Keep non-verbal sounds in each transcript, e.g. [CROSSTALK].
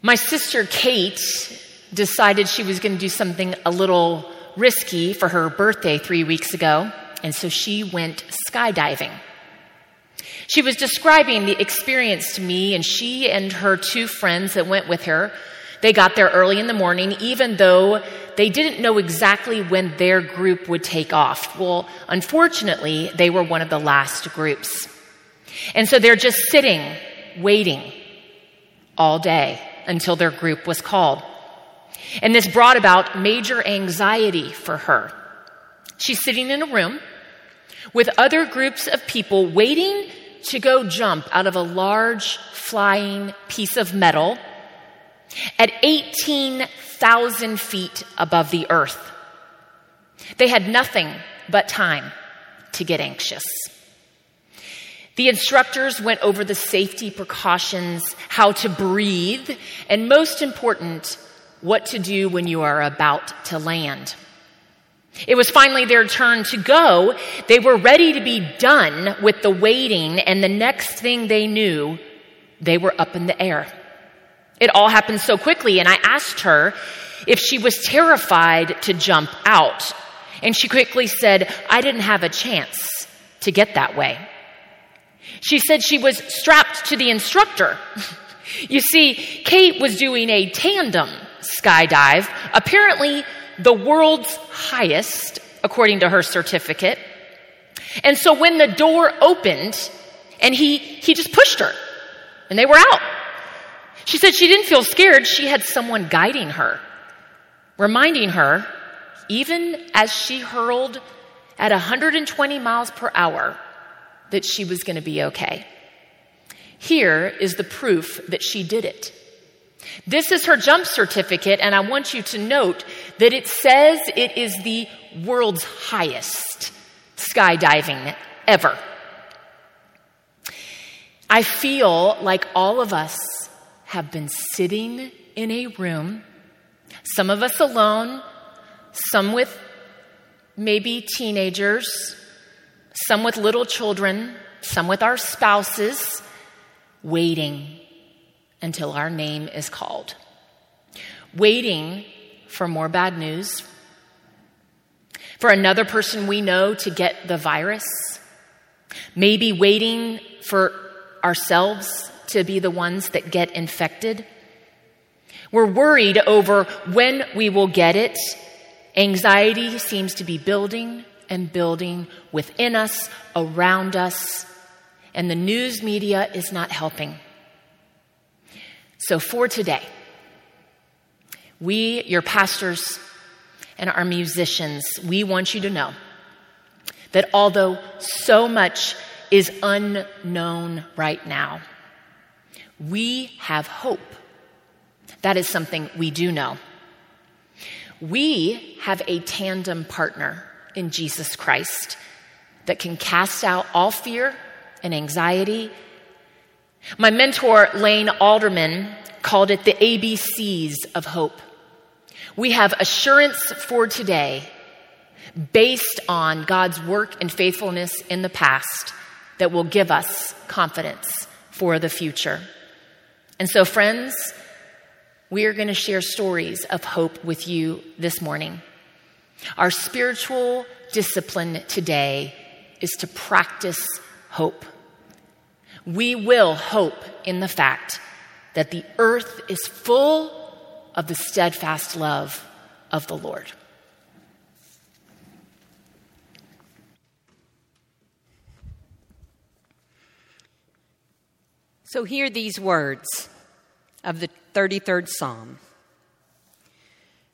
My sister Kate decided she was going to do something a little risky for her birthday three weeks ago, and so she went skydiving. She was describing the experience to me, and she and her two friends that went with her, they got there early in the morning, even though they didn't know exactly when their group would take off. Well, unfortunately, they were one of the last groups. And so they're just sitting, waiting all day until their group was called. And this brought about major anxiety for her. She's sitting in a room with other groups of people waiting to go jump out of a large flying piece of metal at 18,000 feet above the earth. They had nothing but time to get anxious. The instructors went over the safety precautions, how to breathe, and most important, what to do when you are about to land. It was finally their turn to go. They were ready to be done with the waiting, and the next thing they knew, they were up in the air. It all happened so quickly, and I asked her if she was terrified to jump out. And she quickly said, I didn't have a chance to get that way. She said she was strapped to the instructor. [LAUGHS] you see, Kate was doing a tandem skydive, apparently the world's highest, according to her certificate. And so when the door opened, and he, he just pushed her, and they were out. She said she didn't feel scared. She had someone guiding her, reminding her, even as she hurled at 120 miles per hour, that she was going to be okay. Here is the proof that she did it. This is her jump certificate, and I want you to note that it says it is the world's highest skydiving ever. I feel like all of us have been sitting in a room, some of us alone, some with maybe teenagers, some with little children, some with our spouses, waiting until our name is called. Waiting for more bad news, for another person we know to get the virus, maybe waiting for ourselves to be the ones that get infected. We're worried over when we will get it. Anxiety seems to be building and building within us, around us, and the news media is not helping. So, for today, we, your pastors, and our musicians, we want you to know that although so much is unknown right now, we have hope. That is something we do know. We have a tandem partner in Jesus Christ that can cast out all fear and anxiety. My mentor, Lane Alderman, called it the ABCs of hope. We have assurance for today based on God's work and faithfulness in the past that will give us confidence for the future. And so, friends, we are going to share stories of hope with you this morning. Our spiritual discipline today is to practice hope. We will hope in the fact that the earth is full of the steadfast love of the Lord. So, hear these words of the 33rd Psalm.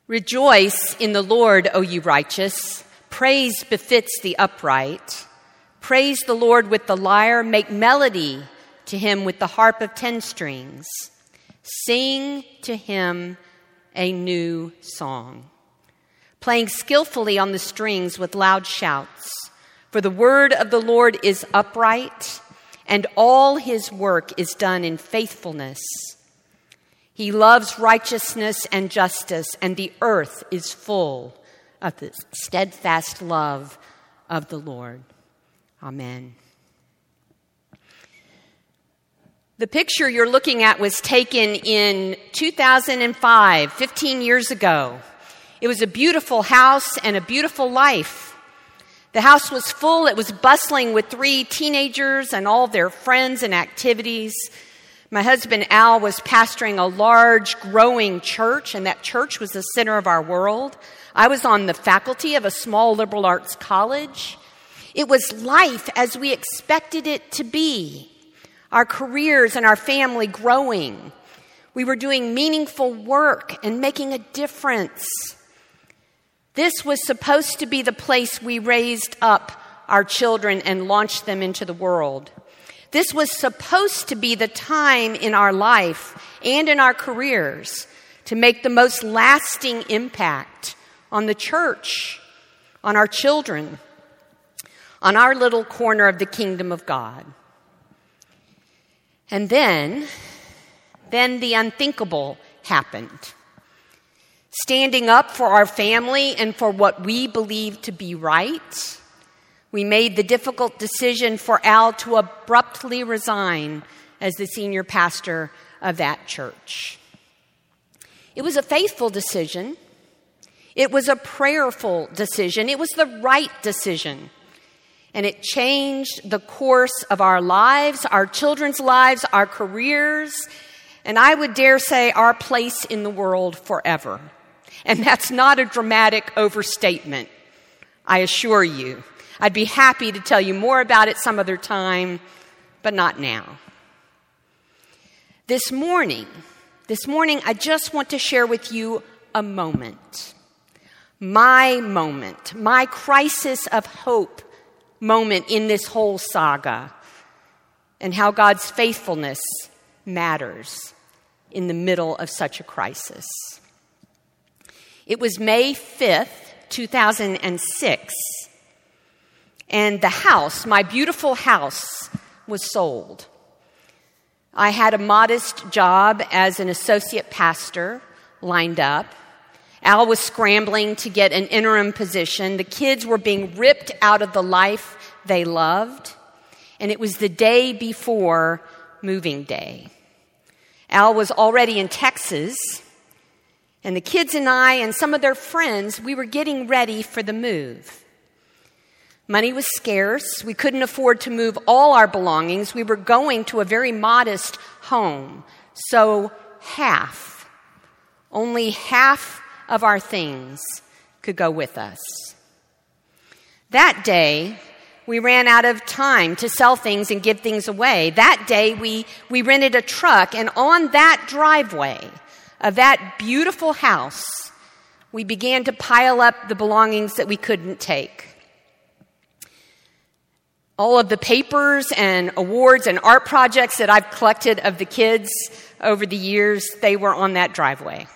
Rejoice in the Lord, O you righteous. Praise befits the upright. Praise the Lord with the lyre. Make melody to him with the harp of ten strings. Sing to him a new song. Playing skillfully on the strings with loud shouts. For the word of the Lord is upright, and all his work is done in faithfulness. He loves righteousness and justice, and the earth is full of the steadfast love of the Lord. Amen. The picture you're looking at was taken in 2005, 15 years ago. It was a beautiful house and a beautiful life. The house was full, it was bustling with three teenagers and all their friends and activities. My husband Al was pastoring a large, growing church, and that church was the center of our world. I was on the faculty of a small liberal arts college. It was life as we expected it to be our careers and our family growing. We were doing meaningful work and making a difference. This was supposed to be the place we raised up our children and launched them into the world. This was supposed to be the time in our life and in our careers to make the most lasting impact on the church, on our children, on our little corner of the kingdom of God. And then, then the unthinkable happened. Standing up for our family and for what we believe to be right, we made the difficult decision for Al to abruptly resign as the senior pastor of that church. It was a faithful decision. It was a prayerful decision. It was the right decision and it changed the course of our lives, our children's lives, our careers, and I would dare say our place in the world forever. And that's not a dramatic overstatement, I assure you. I'd be happy to tell you more about it some other time, but not now. This morning, this morning, I just want to share with you a moment. My moment, my crisis of hope moment in this whole saga and how God's faithfulness matters in the middle of such a crisis. It was May 5th, 2006, and the house, my beautiful house, was sold. I had a modest job as an associate pastor lined up. Al was scrambling to get an interim position. The kids were being ripped out of the life they loved. And it was the day before moving day. Al was already in Texas. And the kids and I and some of their friends, we were getting ready for the move. Money was scarce. We couldn't afford to move all our belongings. We were going to a very modest home. So half, only half of our things could go with us. That day, we ran out of time to sell things and give things away. That day, we, we rented a truck, and on that driveway of that beautiful house, we began to pile up the belongings that we couldn't take. All of the papers and awards and art projects that I've collected of the kids over the years, they were on that driveway.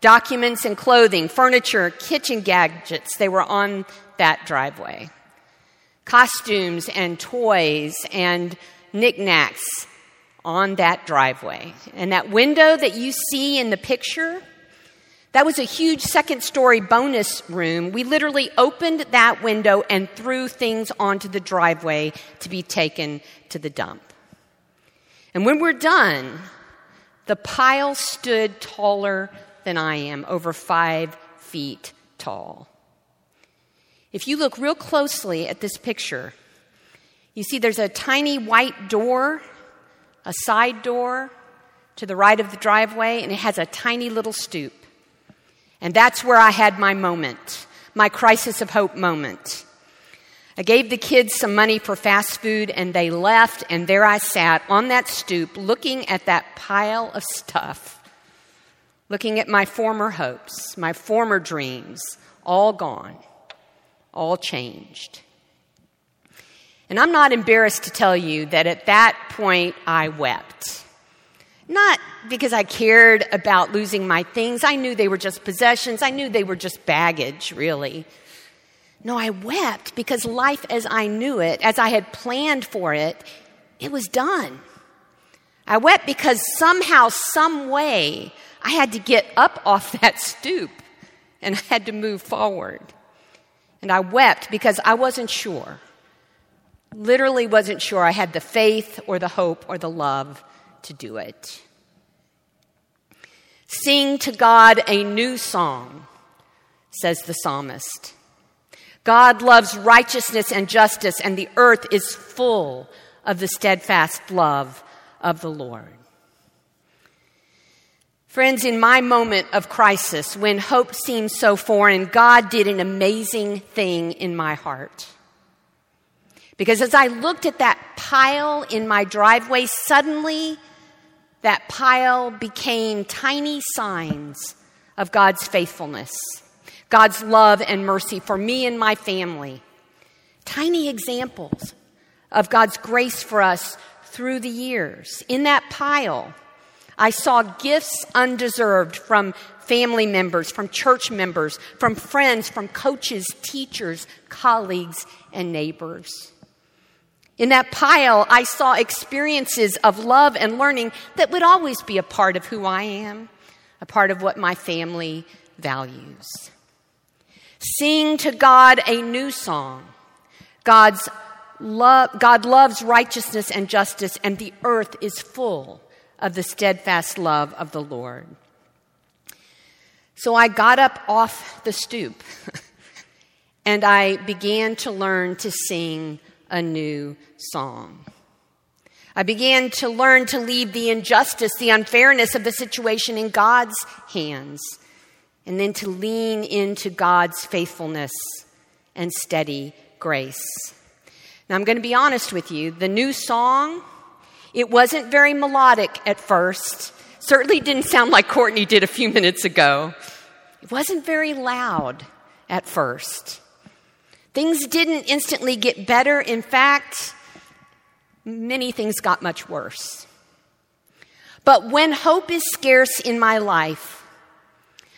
Documents and clothing, furniture, kitchen gadgets, they were on that driveway. Costumes and toys and knickknacks on that driveway. And that window that you see in the picture, that was a huge second story bonus room. We literally opened that window and threw things onto the driveway to be taken to the dump. And when we're done, the pile stood taller than I am, over five feet tall. If you look real closely at this picture, you see there's a tiny white door, a side door to the right of the driveway, and it has a tiny little stoop. And that's where I had my moment, my crisis of hope moment. I gave the kids some money for fast food and they left, and there I sat on that stoop looking at that pile of stuff looking at my former hopes, my former dreams, all gone, all changed. And I'm not embarrassed to tell you that at that point I wept. Not because I cared about losing my things. I knew they were just possessions. I knew they were just baggage, really. No, I wept because life as I knew it, as I had planned for it, it was done. I wept because somehow, some way, I had to get up [LAUGHS] off that stoop and I had to move forward. And I wept because I wasn't sure. Literally wasn't sure I had the faith or the hope or the love to do it. Sing to God a new song, says the psalmist. God loves righteousness and justice, and the earth is full of the steadfast love of the Lord. Friends, in my moment of crisis, when hope seemed so foreign, God did an amazing thing in my heart. Because as I looked at that pile in my driveway, suddenly that pile became tiny signs of God's faithfulness, God's love and mercy for me and my family. Tiny examples of God's grace for us through the years. In that pile, I saw gifts undeserved from family members, from church members, from friends, from coaches, teachers, colleagues, and neighbors. In that pile, I saw experiences of love and learning that would always be a part of who I am, a part of what my family values. Sing to God a new song. God's love, God loves righteousness and justice, and the earth is full of the steadfast love of the Lord. So I got up off the stoop [LAUGHS] and I began to learn to sing a new song. I began to learn to leave the injustice, the unfairness of the situation in God's hands, and then to lean into God's faithfulness and steady grace. Now, I'm going to be honest with you. The new song it wasn't very melodic at first. Certainly didn't sound like Courtney did a few minutes ago. It wasn't very loud at first. Things didn't instantly get better. In fact, many things got much worse. But when hope is scarce in my life,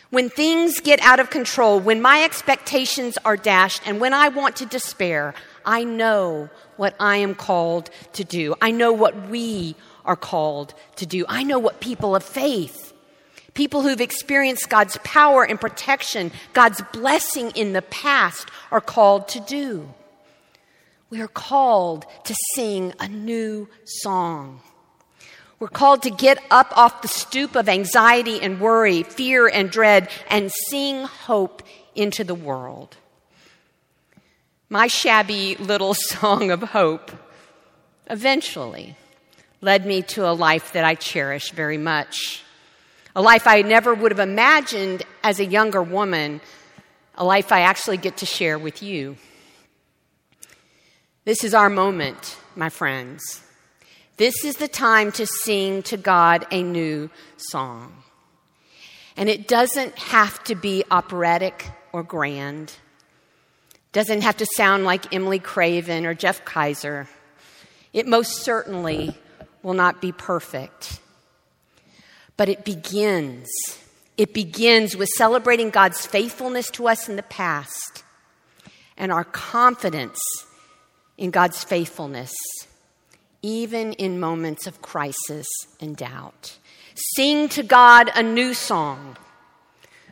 when things get out of control, when my expectations are dashed, and when I want to despair, I know what I am called to do. I know what we are called to do. I know what people of faith, people who've experienced God's power and protection, God's blessing in the past, are called to do. We are called to sing a new song. We're called to get up off the stoop of anxiety and worry, fear and dread, and sing hope into the world. My shabby little [LAUGHS] song of hope eventually led me to a life that I cherish very much. A life I never would have imagined as a younger woman, a life I actually get to share with you. This is our moment, my friends. This is the time to sing to God a new song. And it doesn't have to be operatic or grand. Doesn't have to sound like Emily Craven or Jeff Kaiser. It most certainly will not be perfect. But it begins. It begins with celebrating God's faithfulness to us in the past and our confidence in God's faithfulness, even in moments of crisis and doubt. Sing to God a new song.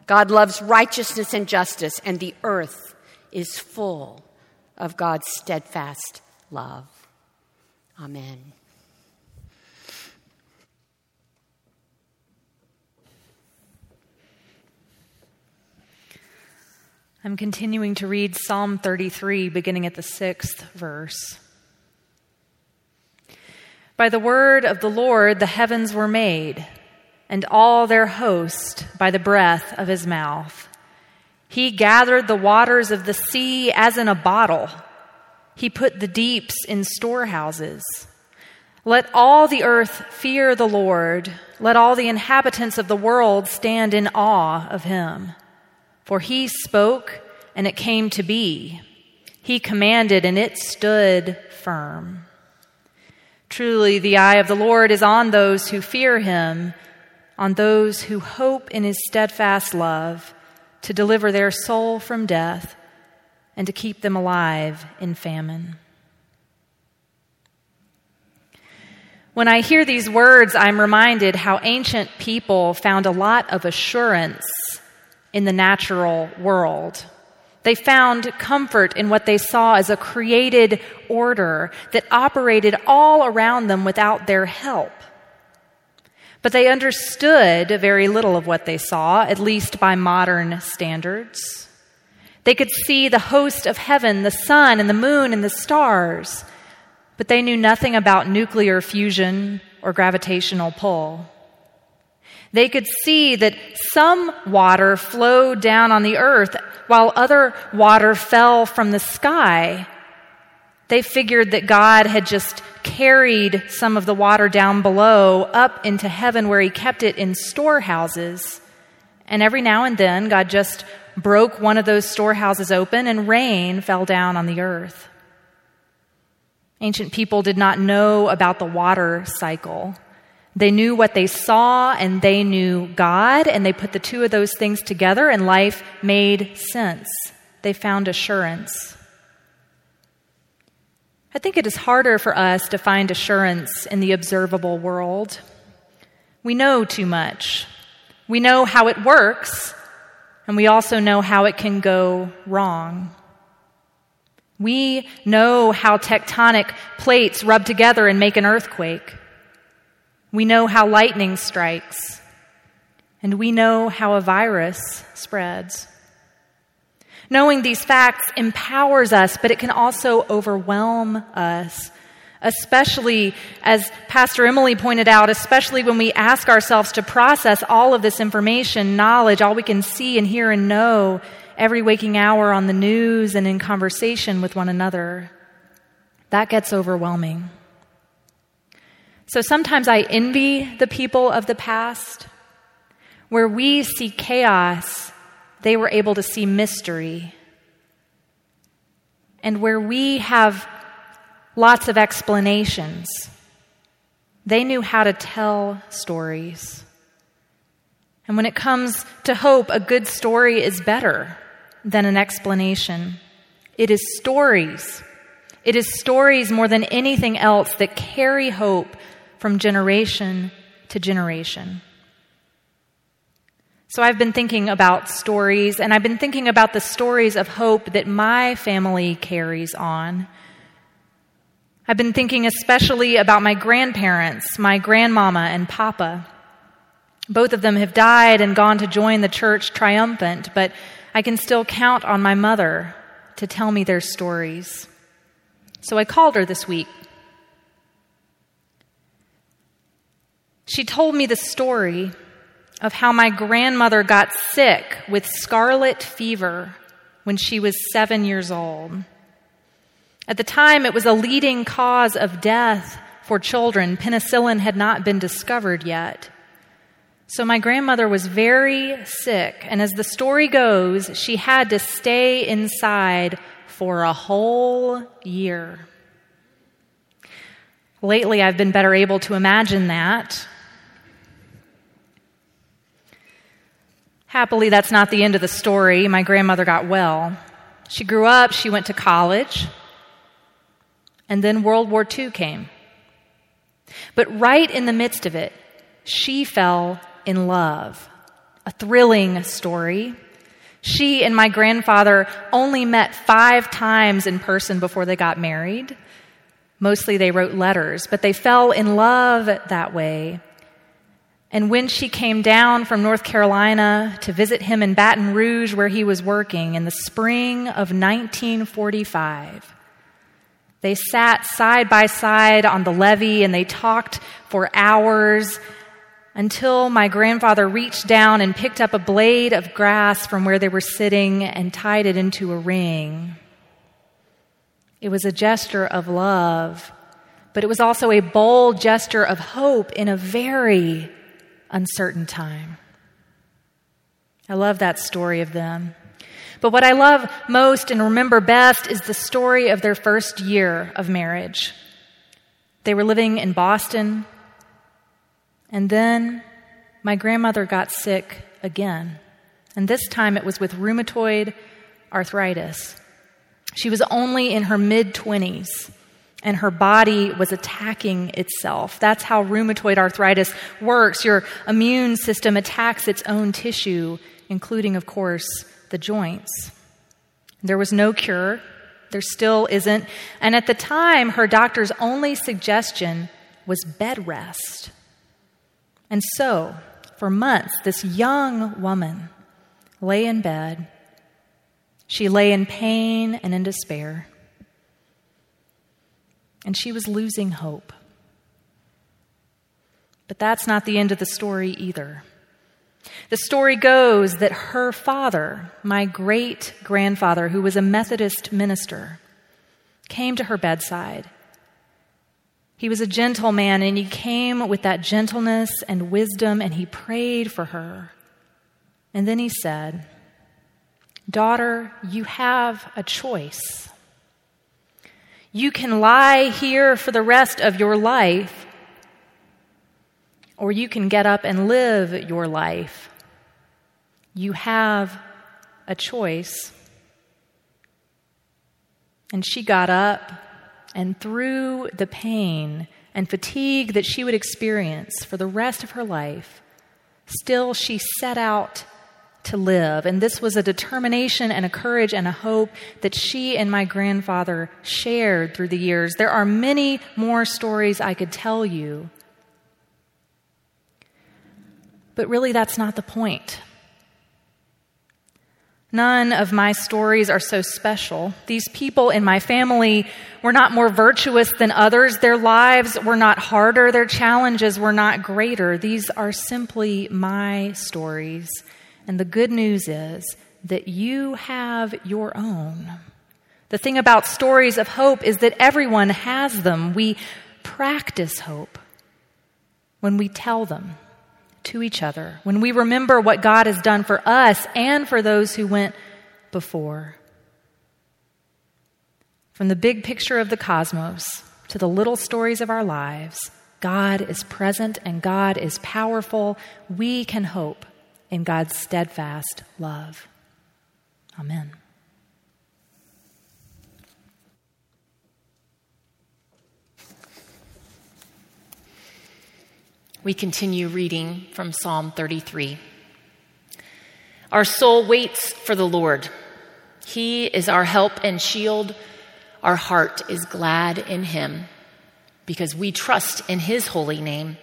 God loves righteousness and justice, and the earth is full of God's steadfast love. Amen. I'm continuing to read Psalm 33, beginning at the sixth verse. By the word of the Lord the heavens were made, and all their host by the breath of his mouth. He gathered the waters of the sea as in a bottle. He put the deeps in storehouses. Let all the earth fear the Lord. Let all the inhabitants of the world stand in awe of him. For he spoke, and it came to be. He commanded, and it stood firm. Truly, the eye of the Lord is on those who fear him, on those who hope in his steadfast love to deliver their soul from death and to keep them alive in famine. When I hear these words, I'm reminded how ancient people found a lot of assurance in the natural world. They found comfort in what they saw as a created order that operated all around them without their help. But they understood very little of what they saw, at least by modern standards. They could see the host of heaven, the sun and the moon and the stars, but they knew nothing about nuclear fusion or gravitational pull. They could see that some water flowed down on the earth while other water fell from the sky. They figured that God had just carried some of the water down below up into heaven where he kept it in storehouses. And every now and then, God just broke one of those storehouses open and rain fell down on the earth. Ancient people did not know about the water cycle. They knew what they saw and they knew God, and they put the two of those things together, and life made sense. They found assurance. I think it is harder for us to find assurance in the observable world. We know too much. We know how it works, and we also know how it can go wrong. We know how tectonic plates rub together and make an earthquake. We know how lightning strikes, and we know how a virus spreads. Knowing these facts empowers us, but it can also overwhelm us, especially, as Pastor Emily pointed out, especially when we ask ourselves to process all of this information, knowledge, all we can see and hear and know every waking hour on the news and in conversation with one another. That gets overwhelming. So sometimes I envy the people of the past. Where we see chaos, they were able to see mystery. And where we have lots of explanations, they knew how to tell stories. And when it comes to hope, a good story is better than an explanation. It is stories. It is stories more than anything else that carry hope from generation to generation. So I've been thinking about stories, and I've been thinking about the stories of hope that my family carries on. I've been thinking especially about my grandparents, my grandmama and papa. Both of them have died and gone to join the church triumphant, but I can still count on my mother to tell me their stories. So I called her this week She told me the story of how my grandmother got sick with scarlet fever when she was seven years old. At the time, it was a leading cause of death for children. Penicillin had not been discovered yet. So my grandmother was very sick, and as the story goes, she had to stay inside for a whole year. Lately, I've been better able to imagine that. Happily, that's not the end of the story. My grandmother got well. She grew up, she went to college, and then World War II came. But right in the midst of it, she fell in love. A thrilling story. She and my grandfather only met five times in person before they got married. Mostly they wrote letters, but they fell in love that way. And when she came down from North Carolina to visit him in Baton Rouge, where he was working in the spring of 1945, they sat side by side on the levee and they talked for hours until my grandfather reached down and picked up a blade of grass from where they were sitting and tied it into a ring. It was a gesture of love, but it was also a bold gesture of hope in a very uncertain time. I love that story of them. But what I love most and remember best is the story of their first year of marriage. They were living in Boston, and then my grandmother got sick again. And this time it was with rheumatoid arthritis. She was only in her mid 20s and her body was attacking itself. That's how rheumatoid arthritis works. Your immune system attacks its own tissue, including, of course, the joints. There was no cure. There still isn't. And at the time, her doctor's only suggestion was bed rest. And so, for months, this young woman lay in bed. She lay in pain and in despair. And she was losing hope. But that's not the end of the story either. The story goes that her father, my great grandfather, who was a Methodist minister, came to her bedside. He was a gentle man, and he came with that gentleness and wisdom, and he prayed for her. And then he said, Daughter, you have a choice. You can lie here for the rest of your life, or you can get up and live your life. You have a choice. And she got up, and through the pain and fatigue that she would experience for the rest of her life, still she set out to live. And this was a determination and a courage and a hope that she and my grandfather shared through the years. There are many more stories I could tell you. But really, that's not the point. None of my stories are so special. These people in my family were not more virtuous than others. Their lives were not harder. Their challenges were not greater. These are simply my stories. And the good news is that you have your own. The thing about stories of hope is that everyone has them. We practice hope when we tell them to each other, when we remember what God has done for us and for those who went before. From the big picture of the cosmos to the little stories of our lives, God is present and God is powerful. We can hope in God's steadfast love. Amen. We continue reading from Psalm 33. Our soul waits for the Lord. He is our help and shield. Our heart is glad in him because we trust in his holy name.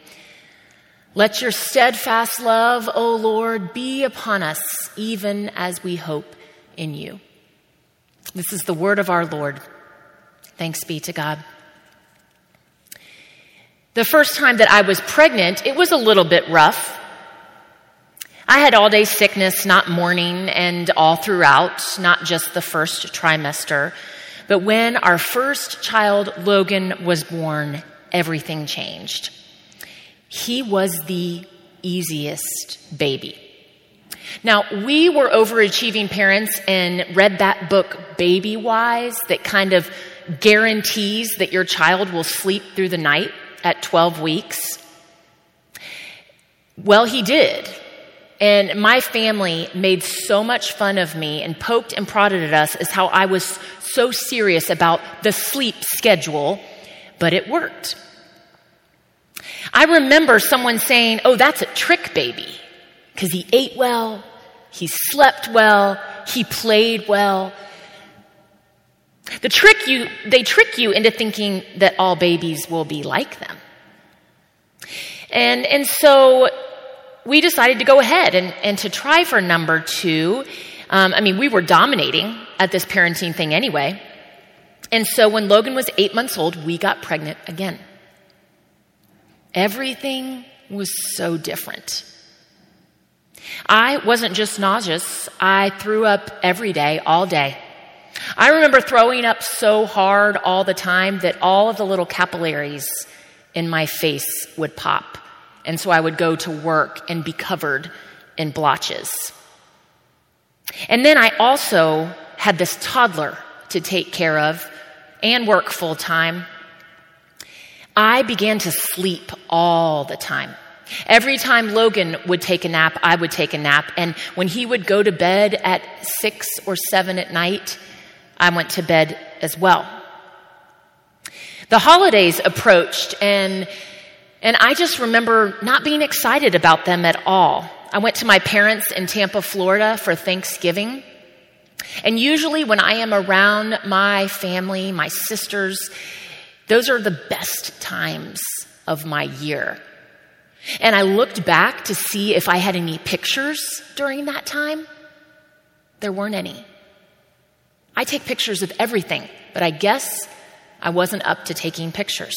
Let your steadfast love, O Lord, be upon us, even as we hope in you. This is the word of our Lord. Thanks be to God. The first time that I was pregnant, it was a little bit rough. I had all day sickness, not morning, and all throughout, not just the first trimester. But when our first child, Logan, was born, everything changed. He was the easiest baby. Now, we were overachieving parents and read that book, Baby Wise, that kind of guarantees that your child will sleep through the night at 12 weeks? Well, he did. And my family made so much fun of me and poked and prodded at us as how I was so serious about the sleep schedule, but it worked. I remember someone saying, Oh, that's a trick baby, because he ate well, he slept well, he played well. The trick you, they trick you into thinking that all babies will be like them. And, and so we decided to go ahead and, and to try for number two. Um, I mean, we were dominating at this parenting thing anyway. And so when Logan was eight months old, we got pregnant again. Everything was so different. I wasn't just nauseous, I threw up every day, all day. I remember throwing up so hard all the time that all of the little capillaries in my face would pop. And so I would go to work and be covered in blotches. And then I also had this toddler to take care of and work full time. I began to sleep all the time. Every time Logan would take a nap, I would take a nap. And when he would go to bed at six or seven at night, I went to bed as well. The holidays approached and and I just remember not being excited about them at all. I went to my parents in Tampa, Florida for Thanksgiving. And usually when I am around my family, my sisters, those are the best times of my year. And I looked back to see if I had any pictures during that time. There weren't any. I take pictures of everything, but I guess I wasn't up to taking pictures.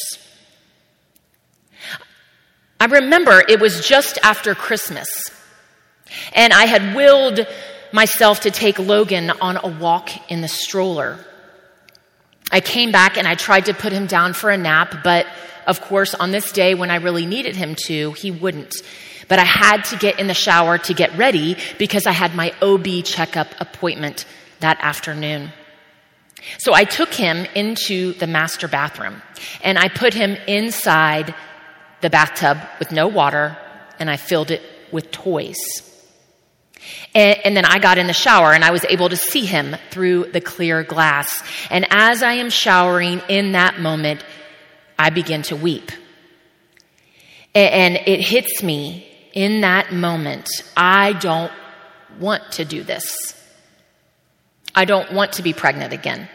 I remember it was just after Christmas, and I had willed myself to take Logan on a walk in the stroller. I came back and I tried to put him down for a nap, but of course, on this day when I really needed him to, he wouldn't. But I had to get in the shower to get ready because I had my OB checkup appointment that afternoon. So I took him into the master bathroom and I put him inside the bathtub with no water and I filled it with toys. And, and, then I got in the shower and I was able to see him through the clear glass. And as I am showering in that moment, I begin to weep. And it hits me in that moment. I don't want to do this. I don't want to be pregnant again.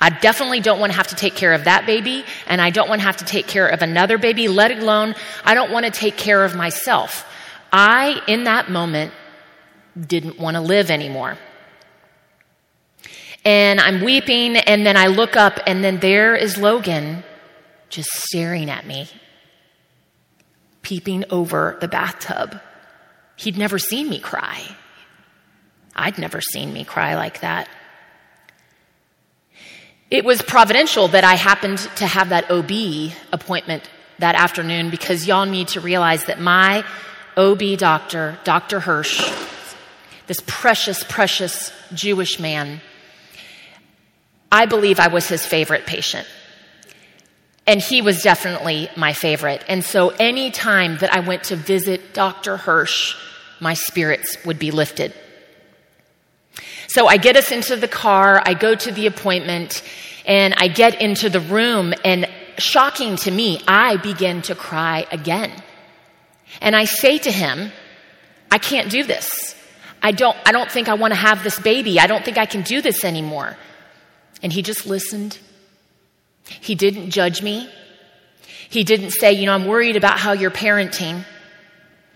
I definitely don't want to have to take care of that baby, and I don't want to have to take care of another baby, let alone I don't want to take care of myself. I, in that moment, didn't want to live anymore. And I'm weeping, and then I look up, and then there is Logan just staring at me, peeping over the bathtub. He'd never seen me cry. I'd never seen me cry like that. It was providential that I happened to have that OB appointment that afternoon because y'all need to realize that my OB doctor, Dr. Hirsch, this precious, precious Jewish man, I believe I was his favorite patient. And he was definitely my favorite. And so any time that I went to visit Dr. Hirsch, my spirits would be lifted. So I get us into the car, I go to the appointment, and I get into the room, and shocking to me, I begin to cry again. And I say to him, I can't do this. I don't, I don't think I want to have this baby. I don't think I can do this anymore. And he just listened he didn't judge me. He didn't say, you know, I'm worried about how you're parenting.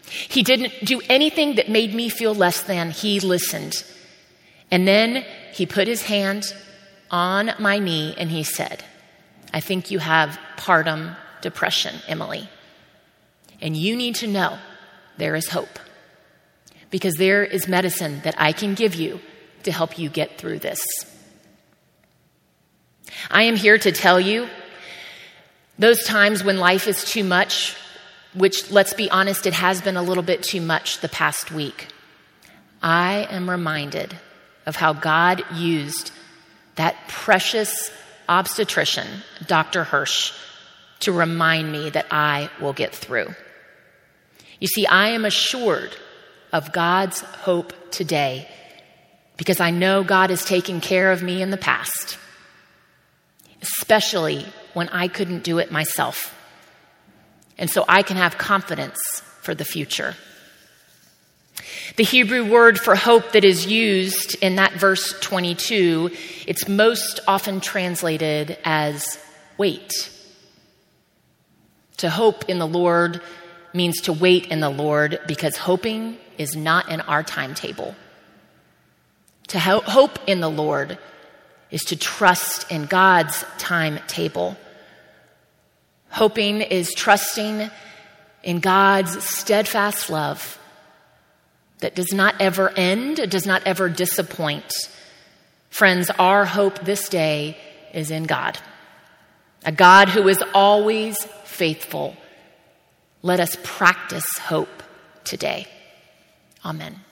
He didn't do anything that made me feel less than. He listened. And then he put his hand on my knee and he said, I think you have partum depression, Emily. And you need to know there is hope because there is medicine that I can give you to help you get through this. I am here to tell you those times when life is too much, which, let's be honest, it has been a little bit too much the past week. I am reminded of how God used that precious obstetrician, Dr. Hirsch, to remind me that I will get through. You see, I am assured of God's hope today because I know God has taken care of me in the past especially when I couldn't do it myself. And so I can have confidence for the future. The Hebrew word for hope that is used in that verse 22, it's most often translated as wait. To hope in the Lord means to wait in the Lord because hoping is not in our timetable. To ho- hope in the Lord is to trust in God's timetable. Hoping is trusting in God's steadfast love that does not ever end, does not ever disappoint. Friends, our hope this day is in God, a God who is always faithful. Let us practice hope today. Amen.